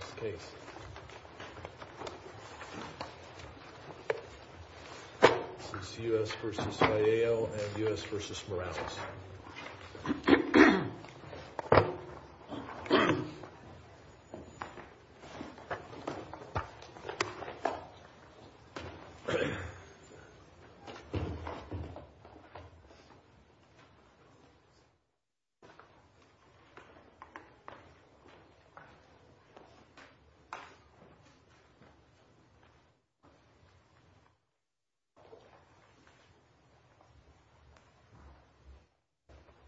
next case. This is U.S. v. Vallejo and U.S. v. Morales.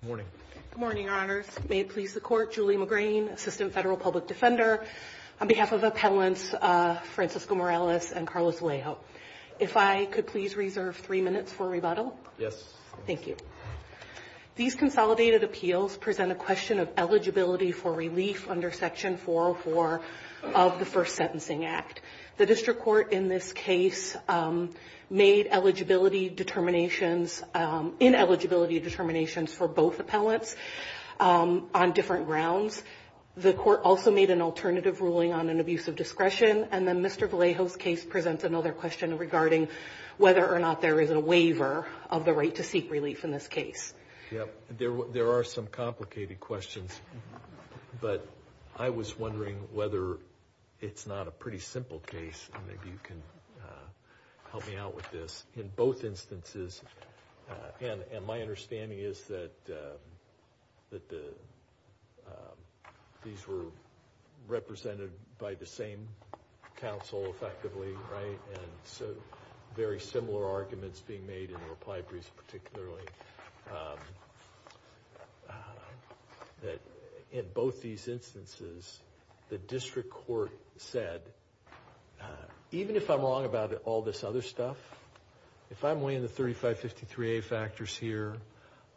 Good morning. Good morning, Your Honors. May it please the Court, Julie McGrain, Assistant Federal Public Defender, on behalf of Appellants uh, Francisco Morales and Carlos Vallejo. If I could please reserve three minutes for rebuttal? Yes. Thank you. These consolidated appeals present a question of eligibility for relief under Section 404 of the First Sentencing Act. The District Court in this case um, made eligibility determinations, um, ineligibility determinations for both appellants um, on different grounds. The Court also made an alternative ruling on an abuse of discretion, and then Mr. Vallejo's case presents another question regarding whether or not there is a waiver of the right to seek relief in this case. Yep. There are some complicated questions, but I was wondering whether it's not a pretty simple case, and maybe you can uh, help me out with this. In both instances, uh, and my understanding is that uh, um, these were represented by the same counsel effectively, right, and so very similar arguments being made in the reply briefs particularly, um, that in both these instances, the District Court said, uh, even if I'm wrong about all this other stuff, if I'm weighing the 3553A factors here,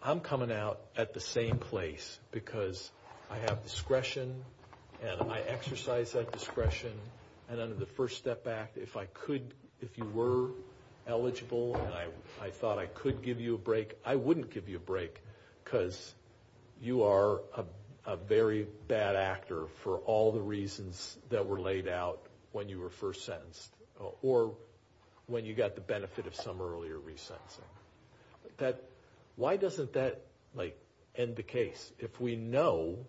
I'm coming out at the same place because I have discretion and I exercise that discretion, and under the First Step Act, if I could, if you were eligible and I thought I could give you a break, I wouldn't give you a break because you are a very bad actor for all the reasons that were laid out when you were first sentenced uh, or when you got the benefit of some earlier resentencing. Why doesn't that end the case? If we know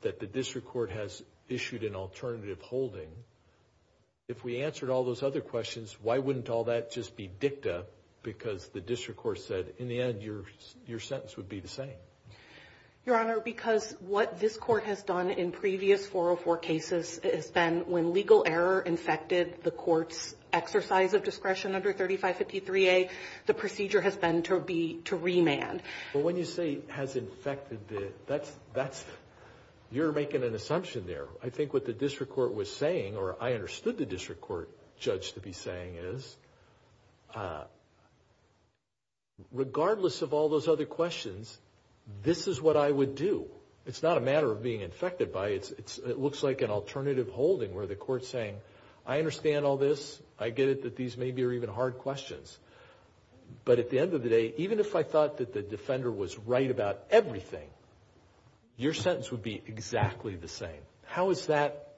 that the District Court has issued an alternative holding, if we answered all those other questions, why wouldn't all that just be dicta because the District Court said, in the end, your sentence would be the same? Your Honor, because what this Court has done in previous 404 cases has been when legal error infected the Court's exercise of discretion under 3553A, the procedure has been to remand. But when you say has infected, the, that's that's you're making an assumption there. I think what the District Court was saying, or I understood the District Court judge to be saying is, uh, regardless of all those other questions, this is what I would do. It's not a matter of being infected by it. It looks like an alternative holding where the Court's saying, I understand all this. I get it that these maybe are even hard questions. But at the end of the day, even if I thought that the defender was right about everything, your sentence would be exactly the same. How is that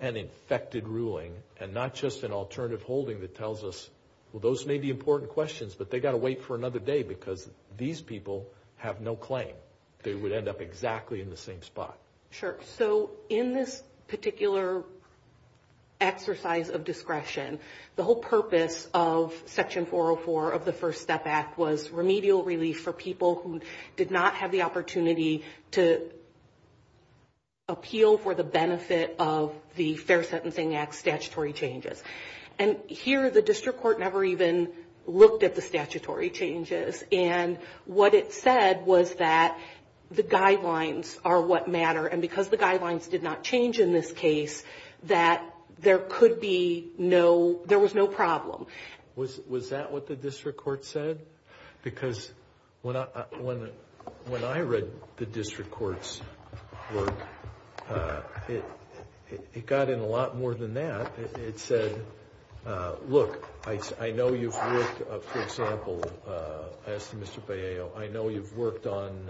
an infected ruling and not just an alternative holding that tells us, well, those may be important questions, but they've got to wait for another day because these people have no claim. They would end up exactly in the same spot. Sure. So in this particular exercise of discretion, the whole purpose of Section 404 of the First Step Act was remedial relief for people who did not have the opportunity to appeal for the benefit of the Fair Sentencing Act statutory changes. And here the District Court never even looked at the statutory changes. And what it said was that the guidelines are what matter. And because the guidelines did not change in this case, that there could be no, there was no problem. Was that what the District Court said? Because when I uh when when I read the District Court's work, it it got in a lot more than that. It said, Uh, look, I know you've worked, uh, for example, uh, as to Mr. Vallejo, I know you've worked on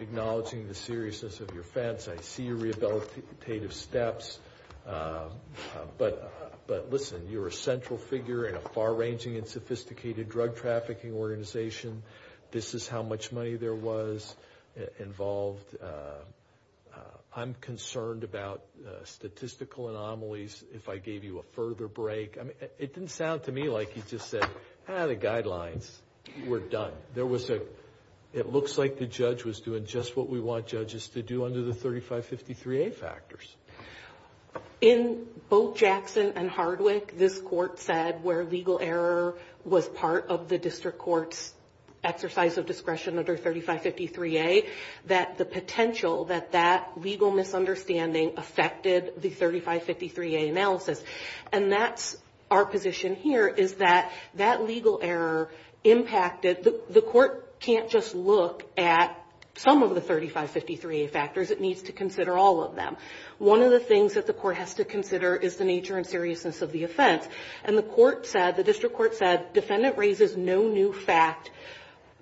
acknowledging the seriousness of your offense. I see your rehabilitative steps. But listen, you're a central figure in a far-ranging and sophisticated drug trafficking organization. This is how much money there was involved. I'm concerned about statistical anomalies if I gave you a further break. I mean it didn't sound to me like he just said, ah, the guidelines, we're done. It looks like the judge was doing just what we want judges to do under the 3553A factors. In both Jackson and Hardwick, this court said where legal error was part of the district court's exercise of discretion under 3553A, that the potential that that legal misunderstanding affected the 3553A analysis. And that's our position here, is that that legal error impacted, the court can't just look at some of the 3553A factors. It needs to consider all of them. One of the things that the court has to consider is the nature and seriousness of the offense. And the court said, the district court said, defendant raises no new fact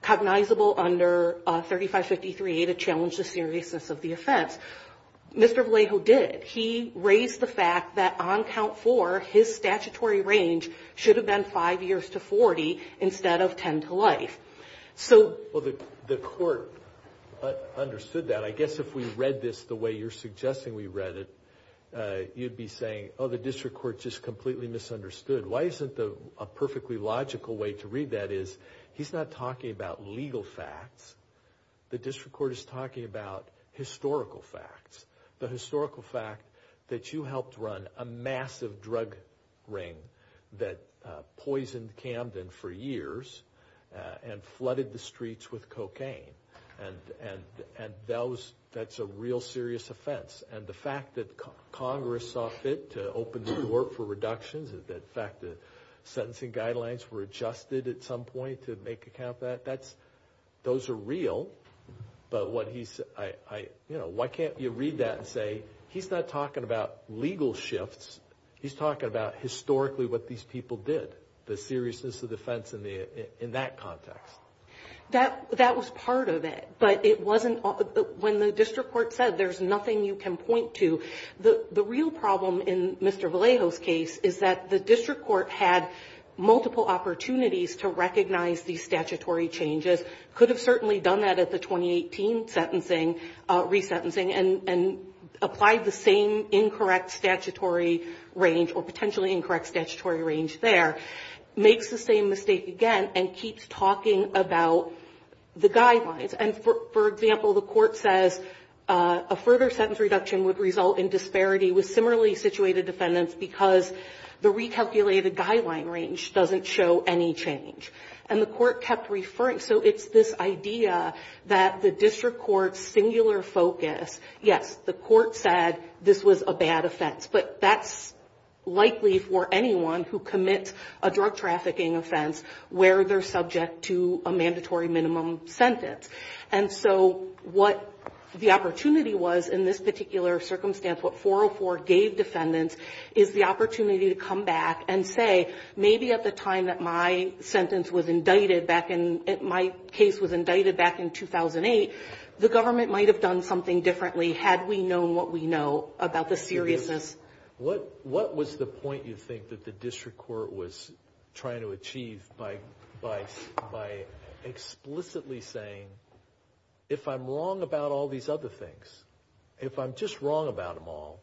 cognizable under uh, 3553A to challenge the seriousness of the offense. Mr. Vallejo did. He raised the fact that on count four, his statutory range should have been five years to 40 instead of 10 to life. So the court understood that. I guess if we read this the way you're suggesting we read it, uh, you'd be saying, oh, the district court just completely misunderstood. Why isn't the a perfectly logical way to read that is, he's not talking about legal facts. The district court is talking about historical facts. The historical fact that you helped run a massive drug ring that uh, poisoned Camden for years uh, and flooded the streets with cocaine. And that's a real serious offense. And the fact that Congress saw fit to open the door for reductions, the fact that sentencing guidelines were adjusted at some point to make account that, That's those are real. But what he's I you know, why can't you read that and say, he's not talking about legal shifts. He's talking about historically what these people did, the seriousness of the offense in the in that context. That that was part of it. But it wasn't, when the district court said there's nothing you can point to, the real problem in Mr. Vallejo's case is that the district court had multiple opportunities to recognize these statutory changes, could have certainly done that at the 2018 sentencing, uh, resentencing, and and applied the same incorrect statutory range or potentially incorrect statutory range there, makes the same mistake again and keeps talking about the guidelines. And for example, the court says uh, a further sentence reduction would result in disparity with similarly situated defendants because the recalculated guideline range doesn't show any change. And the court kept referring, so it's this idea that the district court's singular focus, yes, the court said this was a bad offense, but that's likely for anyone who commits a drug trafficking offense where they're subject to a mandatory minimum sentence. And so what the opportunity was in this particular circumstance, what 404 gave defendants is the opportunity to come back and say, maybe at the time that my sentence was indicted back in, my case was indicted back in 2008, the government might have done something differently had we known what we know about the seriousness. What was the point you think that the district court was trying to achieve by explicitly saying, if I'm wrong about all these other things, if I'm just wrong about them all,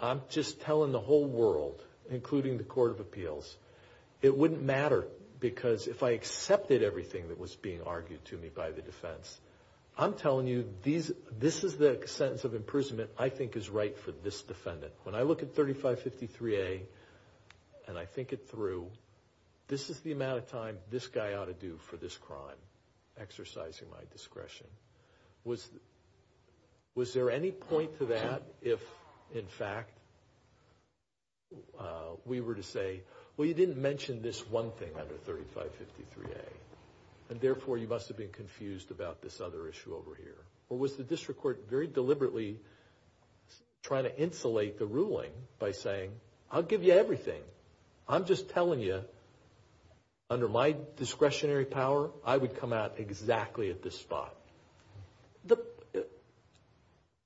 I'm just telling the whole world, including the court of appeals, it wouldn't matter because if I accepted everything that was being argued to me by the defense, I'm telling you this is the sentence of imprisonment I think is right for this defendant. When I look at 3553A and I think it through, this is the amount of time this guy ought to do for this crime, exercising my discretion. Was there any point to that if, in fact, uh, we were to say, well, you didn't mention this one thing under 3553A, and therefore you must have been confused about this other issue over here? Or was the district court very deliberately trying to insulate the ruling by saying, I'll give you everything. I'm just telling you, under my discretionary power, I would come out exactly at this spot. Uh,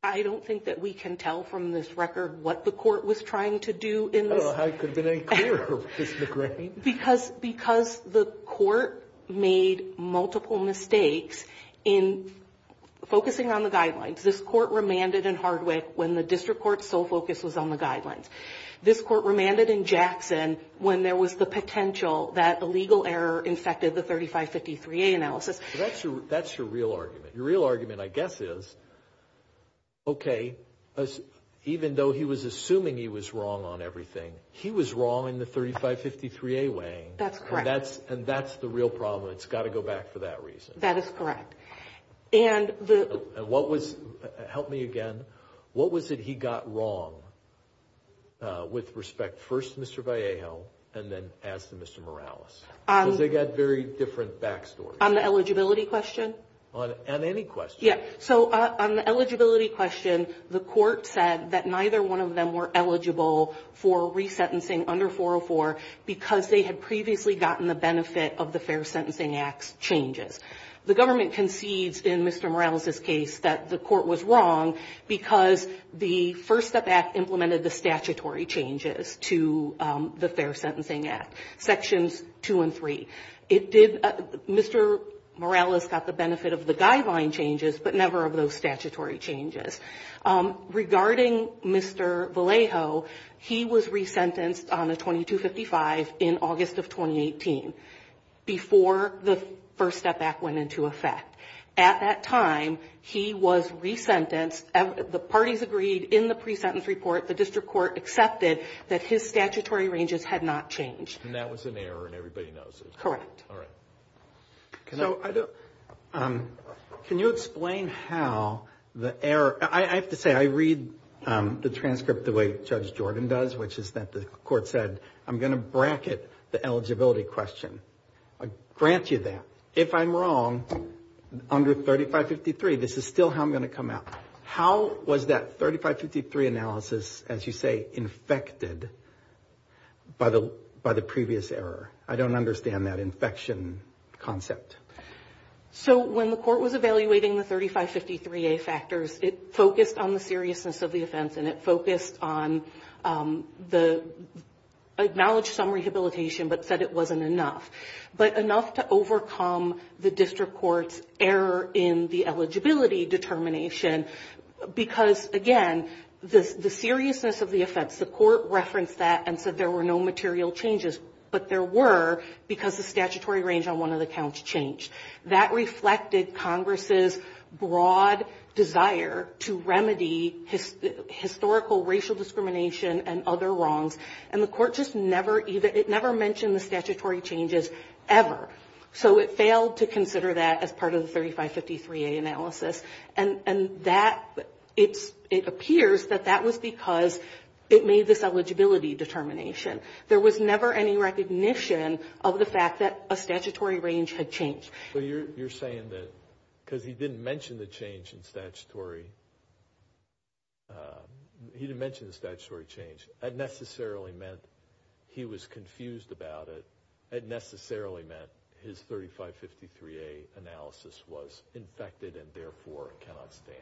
I don't think that we can tell from this record what the court was trying to do in this. I don't know how it could have been any clearer, Ms. McGrain. Because the court made multiple mistakes in focusing on the guidelines. This court remanded in Hardwick when the district court's sole focus was on the guidelines. This court remanded in Jackson when there was the potential that a legal error infected the 3553A analysis. That's your real argument. Your real argument, I guess, is, okay, even though he was assuming he was wrong on everything, he was wrong in the 3553A weighing. That's correct. And that's the real problem. It's got to go back for that reason. That is correct. And the And what was, help me again, what was it he got wrong uh, with respect first to Mr. Vallejo and then as to Mr. Morales? Um, because they got very different backstories. On the eligibility question? On any question. Yeah. So uh, on the eligibility question, the court said that neither one of them were eligible for resentencing under 404 because they had previously gotten the benefit of the Fair Sentencing Act's changes. The government concedes in Mr. Morales' case that the court was wrong because the First Step Act implemented the statutory changes to um, the Fair Sentencing Act, Sections 2 and 3. It did, uh, Mr. Morales got the benefit of the guideline changes, but never of those statutory changes. Um, regarding Mr. Vallejo, he was resentenced on a 2255 in August of 2018 before the First Step Act went into effect. At that time, he was resentenced. The parties agreed in the pre-sentence report, the district court accepted that his statutory ranges had not changed. And that was an error and everybody knows it. Correct. All right. Um, can you explain how the error, I have to say, I read um, the transcript the way Judge Jordan does, which is that the court said, I'm going to bracket the eligibility question. I grant you that. If I'm wrong, under 3553, this is still how I'm going to come out. How was that 3553 analysis, as you say, infected by the by the previous error? I don't understand that infection concept. So when the court was evaluating the 3553A factors, it focused on the seriousness of the offense and it focused on um, the acknowledged some rehabilitation, but said it wasn't enough. But enough to overcome the district court's error in the eligibility determination because, again, the seriousness of the offense, the court referenced that and said there were no material changes, but there were because the statutory range on one of the counts changed. That reflected Congress's broad desire to remedy historical racial discrimination and other wrongs. And the court just never even, it never mentioned the statutory changes ever. So it failed to consider that as part of the 3553A analysis. And and that, it's it appears that that was because it made this eligibility determination. There was never any recognition of the fact that a statutory range had changed. So you're saying that because he didn't mention the change in statutory, uh, he didn't mention the statutory change, that necessarily meant he was confused about it. It necessarily meant his 3553A analysis was infected and therefore cannot stand.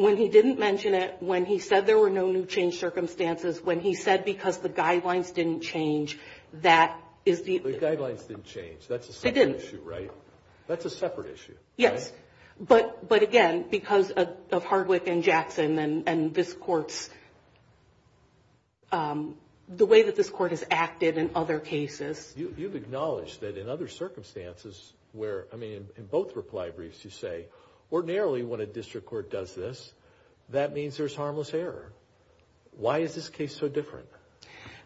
When he didn't mention it, when he said there were no new change circumstances, when he said because the guidelines didn't change, that is the... The guidelines didn't change. That's a separate issue, right? That's a separate issue. Yes. But again, because of Hardwick and Jackson and this court's, um, the way that this court has acted in other cases. You've acknowledged that in other circumstances where, I mean, in both reply briefs you say, ordinarily when a district court does this, that means there's harmless error. Why is this case so different?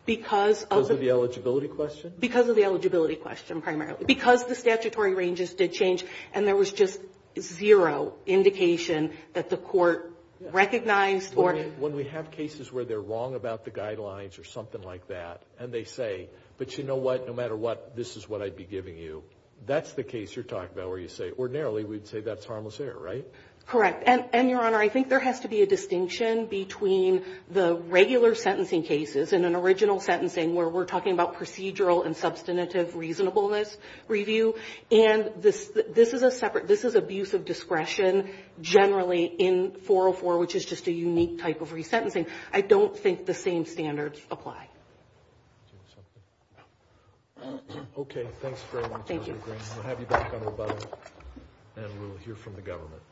Because of... The eligibility question? Because of the eligibility question primarily. Because the statutory ranges did change and there was just zero indication that the court recognized or... When we have cases where they're wrong about the guidelines or something like that, and they say, but you know what, no matter what, this is what I'd be giving you. That's the case you're talking about where you say, ordinarily we'd say that's harmless error, right? Correct. And, Your Honor, I think there has to be a distinction between the regular sentencing cases in an original sentencing where we're talking about procedural and substantive reasonableness review, and this this is a separate, this is abuse of discretion generally in 404, which is just a unique type of resentencing. I don't think the same standards apply. Okay. Thanks very much. Thank you. We'll have you back on rebuttal, and we'll hear from the government.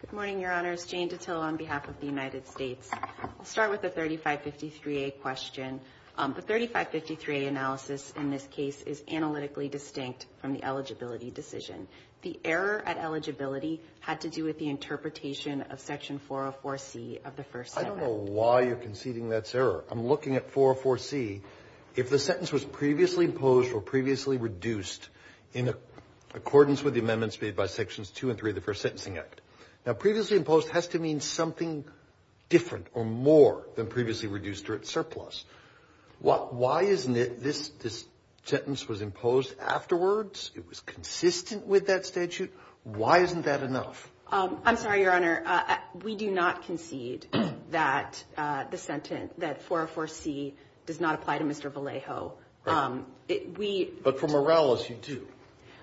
Good morning, Your Honors. Jane Dattilo on behalf of the United States. I'll start with the 3553A question. Um, the 3553A analysis in this case is analytically distinct from the eligibility decision. The error at eligibility had to do with the interpretation of Section 404C of the First Act. I don't know why you're conceding that's error. I'm looking at 404C. If the sentence was previously imposed or previously reduced in accordance with the amendments made by Sections 2 and 3 of the Fair Sentencing Act. Now, previously imposed has to mean something different or more than previously reduced or at surplus. Why isn't it this sentence was imposed afterwards? It was consistent with that statute. Why isn't that enough? Um, I'm sorry, Your Honor. Uh, we do not concede that uh, the sentence, that 404C does not apply to Mr. Vallejo. Um, but for Morales, you do.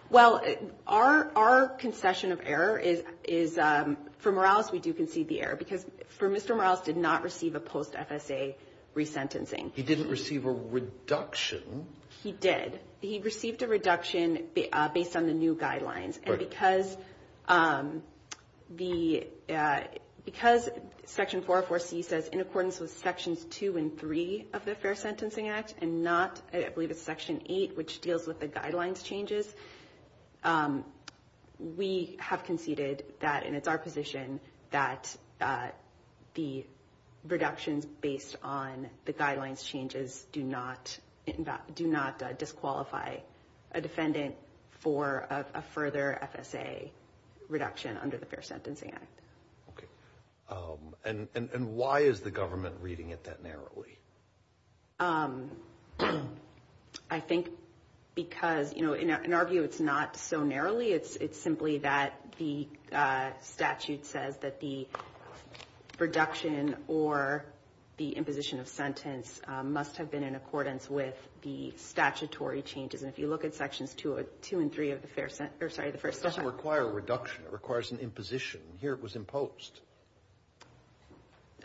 Well, our concession of error is, um, for Morales, we do concede the error. Because for Mr. Morales did not receive a post-FSA resentencing. He didn't receive a reduction. He did. He received a reduction uh, based on the new guidelines. And um, uh, because Section 404C says in accordance with Sections 2 and 3 of the Fair Sentencing Act and not, I believe it's Section 8, which deals with the guidelines changes, um, we have conceded that, and it's our position, that uh, the reductions based on the guidelines changes do not uh, disqualify a defendant for a further FSA reduction under the Fair Sentencing Act. Okay. Um, and why is the government reading it that narrowly? Um, I think because, you know, in our view, it's not so narrowly. It's simply that the uh, statute says that the reduction or the imposition of sentence um, must have been in accordance with the statutory changes. And if you look at Sections 2 and 3 of the Fair or sorry, the First Step It doesn't require a reduction. It requires an imposition. Here it was imposed.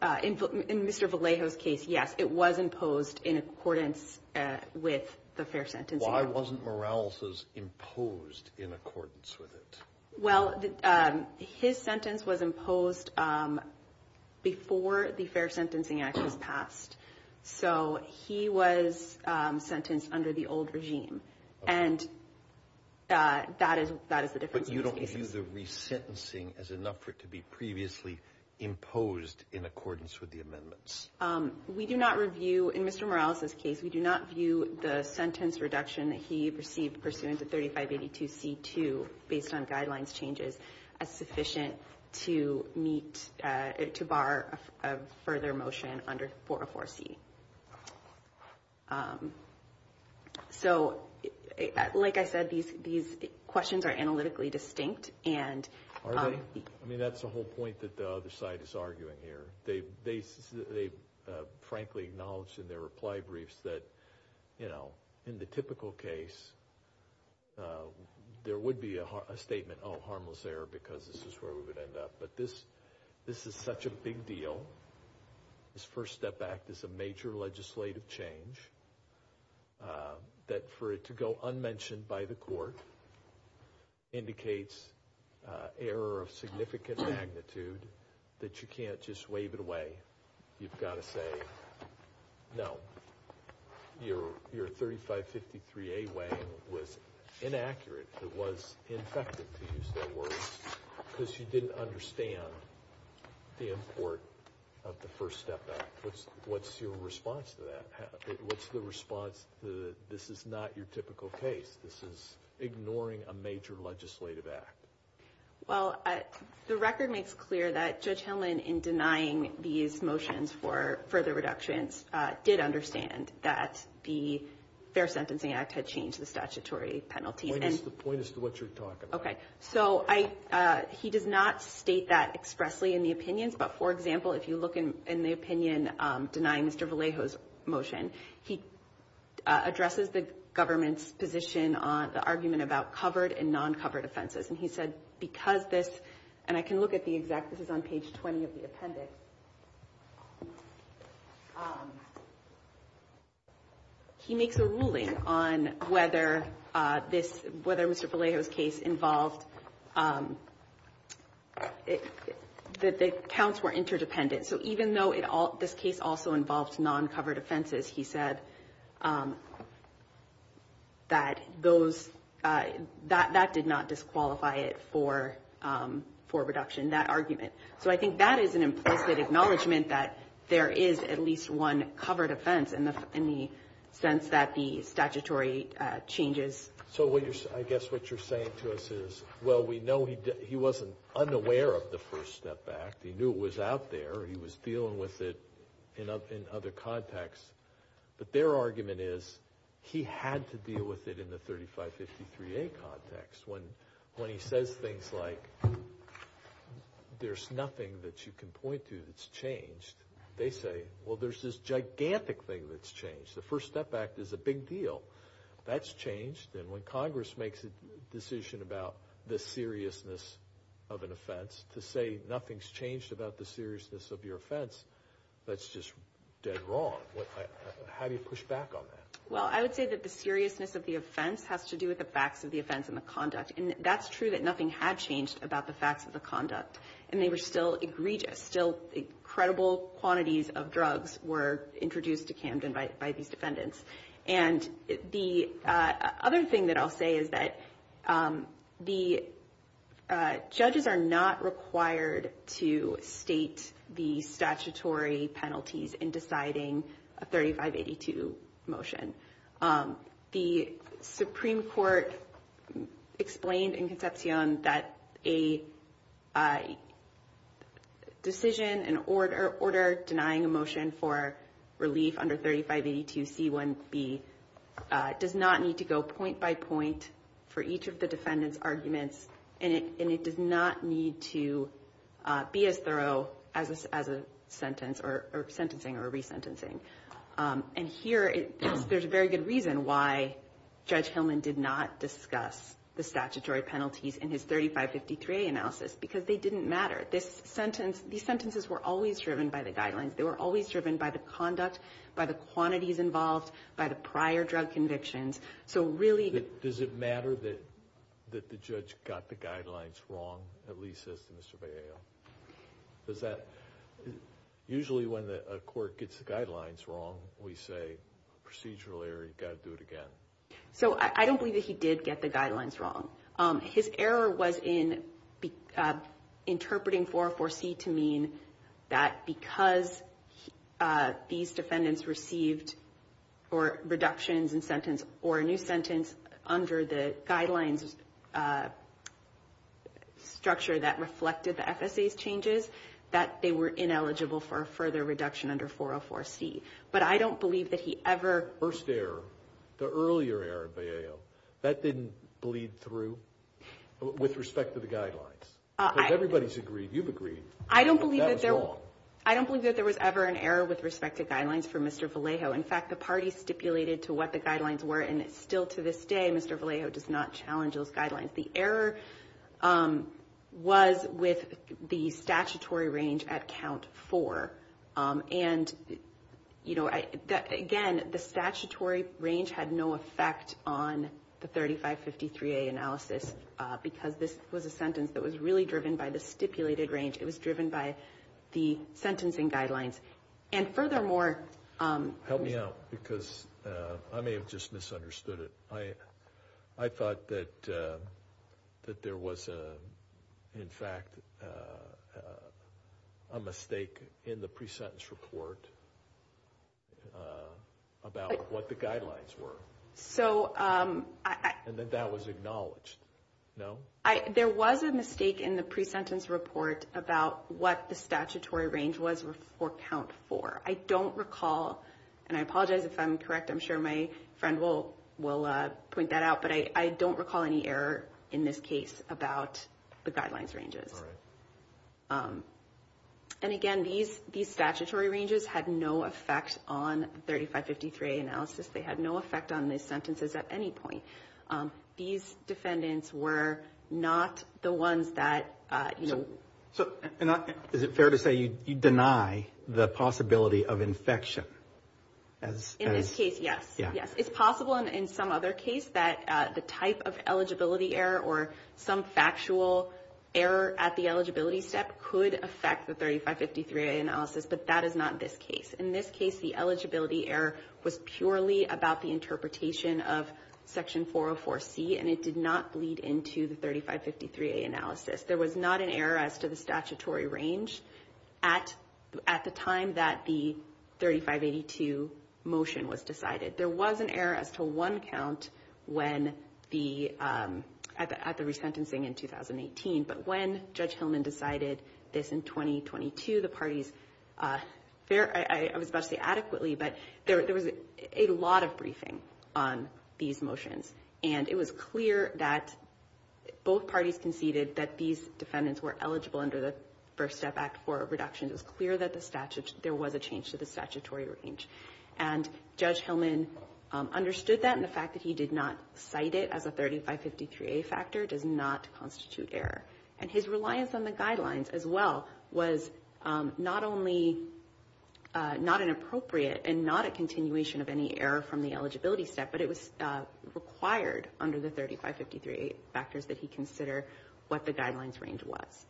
Uh, in Mr. Vallejo's case, yes, it was imposed in accordance uh, with the Fair Sentencing Act. Why wasn't Morales' imposed in accordance with it? Well, um, his sentence was imposed um, before the Fair Sentencing Act was passed. So he was um, sentenced under the old regime. And uh, that is the difference in these cases. But you don't view the resentencing as enough for it to be previously imposed in accordance with the amendments? Um, we do not review, in Mr. Morales' case, we do not view the sentence reduction that he received pursuant to 3582C2 based on guidelines changes as sufficient to meet, uh, to bar a further motion under 404C. Um, so, like I said, these questions are analytically distinct. Are they? Um, I mean, that's the whole point that the other side is arguing here. They uh, frankly acknowledged in their reply briefs that, you know, in the typical case, uh, there would be a statement, oh, harmless error, because this is where we would end up. But this is such a big deal. This First Step Act is a major legislative change uh, that for it to go unmentioned by the court indicates uh, error of significant magnitude that you can't just wave it away. You've got to say, no, your 3553A way was inaccurate. It was infected, to use their words, because you didn't understand the import of the First Step Act. What's your response to that? What's the response to this is not your typical case? This is ignoring a major legislative act. Well, the record makes clear that Judge Hillman, in denying these motions for further reductions, uh, did understand that the Fair Sentencing Act had changed the statutory penalties. Point us to what you're talking about. Okay. So I, uh, he does not state that expressly in the opinions, but, for example, if you look in the opinion um, denying Mr. Vallejo's motion, he uh, addresses the government's position on the argument about covered and non-covered offenses. And he said because this, and I can look at the exact, this is on page 20 of the appendix. Um, He makes a ruling on whether uh, this, whether Mr. Vallejo's case involved, um, that the counts were interdependent. So even though it all, this case also involved non-covered offenses, he said um, that those, uh, that did not disqualify it um, for reduction, that argument. So I think that is an implicit acknowledgment that there is at least one covered offense in the sense that the statutory uh, changes. So I guess what you're saying to us is, well, we know he wasn't unaware of the First Step Act. He knew it was out there. He was dealing with it in other contexts. But their argument is he had to deal with it in the 3553A context. When he says things like there's nothing that you can point to that's changed, they say, well, there's this gigantic thing that's changed. The First Step Act is a big deal. That's changed. And when Congress makes a decision about the seriousness of an offense, to say nothing's changed about the seriousness of your offense, that's just dead wrong. How do you push back on that? Well, I would say that the seriousness of the offense has to do with the facts of the offense and the conduct. And that's true that nothing had changed about the facts of the conduct. And they were still egregious. Still incredible quantities of drugs were introduced to Camden by these defendants. And the uh, other thing that I'll say is that um, the uh, judges are not required to state the statutory penalties in deciding a 3582 motion. Um, the Supreme Court explained in Concepcion that a uh, decision, an order denying a motion for relief under 3582C1B uh, does not need to go point by point for each of the defendant's arguments. And it does not need to uh, be as thorough as a sentence or sentencing or resentencing. Um, and here there's a very good reason why Judge Hillman did not discuss the statutory penalties in his 3553A analysis, because they didn't matter. These sentences were always driven by the guidelines. They were always driven by the conduct, by the quantities involved, by the prior drug convictions. So really... Does it matter that the judge got the guidelines wrong, at least as to Mr. Vallejo? Usually when a court gets the guidelines wrong, we say, procedural error, you've got to do it again. So I don't believe that he did get the guidelines wrong. Um, his error was in uh, interpreting 404C to mean that because uh, these defendants received reductions in sentence or a new sentence under the guidelines uh, structure that reflected the FSA's changes, that they were ineligible for a further reduction under 404C. But I don't believe that he ever... First error, the earlier error of Vallejo, that didn't bleed through with respect to the guidelines? Uh, because everybody's agreed, you've agreed, I don't believe that was wrong. I don't believe that there was ever an error with respect to guidelines for Mr. Vallejo. In fact, the party stipulated to what the guidelines were, and still to this day, Mr. Vallejo does not challenge those guidelines. The error um, was with the statutory range at count four. Um, and, you know, again, the statutory range had no effect on the 3553A analysis uh, because this was a sentence that was really driven by the stipulated range. It was driven by the sentencing guidelines. And furthermore... Um, Help me out, because uh, I may have just misunderstood it. I thought uh, that there was, in fact, uh, uh, a mistake in the pre-sentence report uh, about what the guidelines were. So... Um, and that that was acknowledged, no? There was a mistake in the pre-sentence report about what the statutory range was for count four. I don't recall and I apologize if I'm correct, I'm sure my friend will point that out, but I don't recall any error in this case about the guidelines ranges. Um, and again, these statutory ranges had no effect on 3553A analysis. They had no effect on the sentences at any point. Um, these defendants were not the ones that, uh, you know. So is it fair to say you deny the possibility of infection? In this case, yes. Yes. It's possible in some other case that uh, the type of eligibility error or some factual error at the eligibility step could affect the 3553A analysis, but that is not this case. In this case, the eligibility error was purely about the interpretation of Section 404C, and it did not bleed into the 3553A analysis. There was not an error as to the statutory range at the time that the 3582 motion was decided. There was an error as to one count when the, um, at the resentencing in 2018, but when Judge Hillman decided this in 2022, the parties, uh, I was about to say adequately, but there was a lot of briefing on these motions, and it was clear that both parties conceded that these defendants were eligible under the First Step Act for reductions. It was clear that the statute, there was a change to the statutory range, and Judge Hillman um, understood that, and the fact that he did not cite it as a 3553A factor does not constitute error. And his reliance on the guidelines as well was um, not only uh, not inappropriate and not a continuation of any error from the eligibility step, but it was uh, required under the 3553A factors that he consider what the guidelines range was.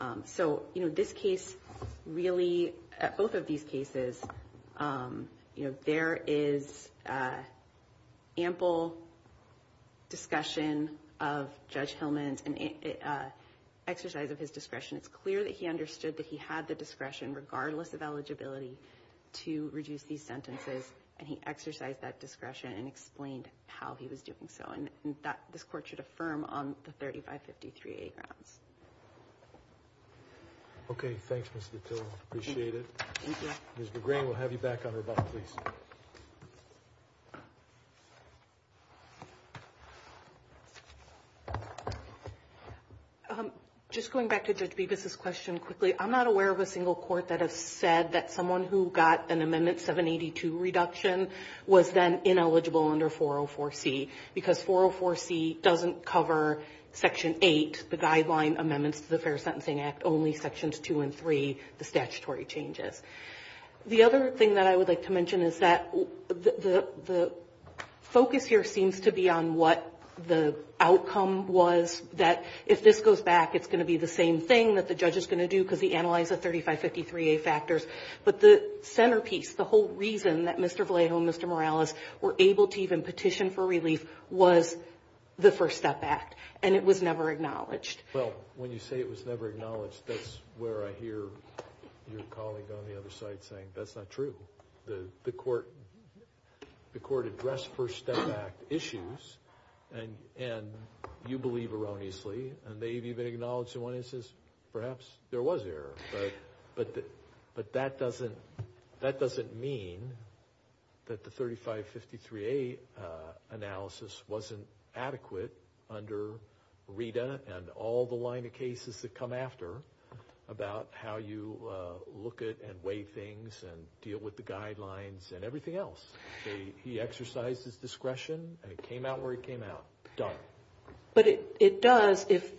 Um, so, you know, this case really, both of these cases, Um, you know, there is uh, ample discussion of Judge Hillman's uh, exercise of his discretion. It's clear that he understood that he had the discretion, regardless of eligibility, to reduce these sentences, and he exercised that discretion and explained how he was doing so, and this Court should affirm on the 3553A grounds. Okay, thanks, Ms. Dattilo. Appreciate it. Thank you. Ms. McGrain, we'll have you back on rebuttal, please. Um, just going back to Judge Bibas' question quickly, I'm not aware of a single court that has said that someone who got an Amendment 782 reduction was then ineligible under 404C, because 404C doesn't cover Section 8, the guideline amendments to the Fair Sentencing Act, only Sections 2 and 3, the statutory changes. The other thing that I would like to mention is that the focus here seems to be on what the outcome was, that if this goes back, it's going to be the same thing that the judge is going to do because he analyzed the 3553A factors. But the centerpiece, the whole reason that Mr. Vallejo and Mr. Morales were able to even petition for relief was the First Step Act, and it was never acknowledged. Well, when you say it was never acknowledged, that's where I hear your colleague on the other side saying that's not true. The Court addressed First Step Act issues, and you believe erroneously, and they've even acknowledged in one instance perhaps there was error. But that doesn't mean that the 3553A uh, analysis wasn't adequate under Rita and all the line of cases that come after about how you uh, look at and weigh things and deal with the guidelines and everything else. He exercised his discretion, and it came out where it came out. Done. But it does if,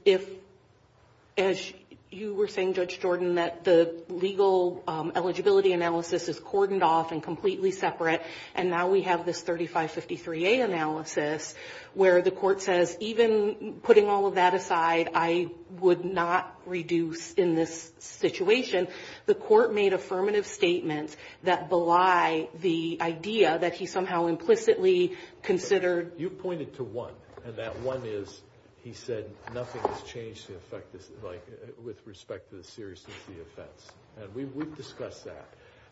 as you were saying, Judge Jordan, that the legal um, eligibility analysis is cordoned off and completely separate, and now we have this 3553A analysis where the Court says even putting all of that aside, I would not reduce in this situation. The Court made affirmative statements that belie the idea that he somehow implicitly considered. You pointed to one, and that one is he said nothing has changed to affect this, like uh, with respect to the seriousness of the offense. And we've discussed that.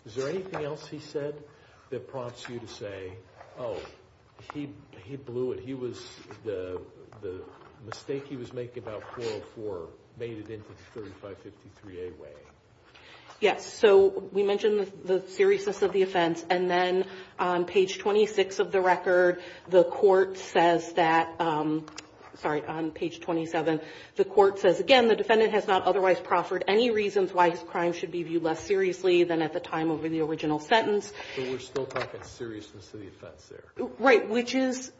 Is there anything else he said that prompts you to say, oh, he blew it, He was the mistake he was making about 404 made it into the 3553A way? Yes, so we mentioned the seriousness of the offense, and then on page 26 of the record, the court says that, um, sorry, on page 27, the court says, again, the defendant has not otherwise proffered any reasons why his crime should be viewed less seriously than at the time of the original sentence. So we're still talking seriousness of the offense there. Right, which is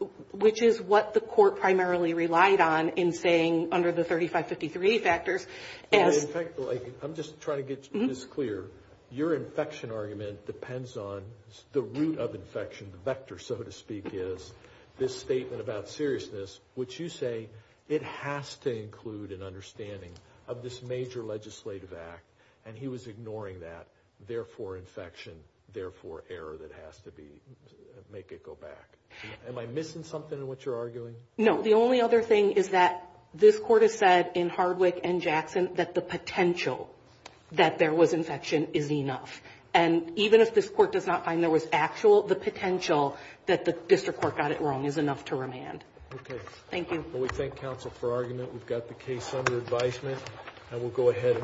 what the court primarily relied on in saying under the 3553A factors. In fact, I'm just trying to get mm-hmm. this clear. Your infection argument depends on the root of infection, the vector, so to speak, is this statement about seriousness, which you say it has to include an understanding of this major legislative act, and he was ignoring that, therefore infection, therefore error that has to be, make it go back. Am I missing something in what you're arguing? No, the only other thing is that this court has said in Hardwick and Jackson that the potential that there was infection is enough. And even if this court does not find there was actual, the potential that the district court got it wrong is enough to remand. Okay. Thank you. Well, we thank counsel for argument. We've got the case under advisement, and we'll go ahead and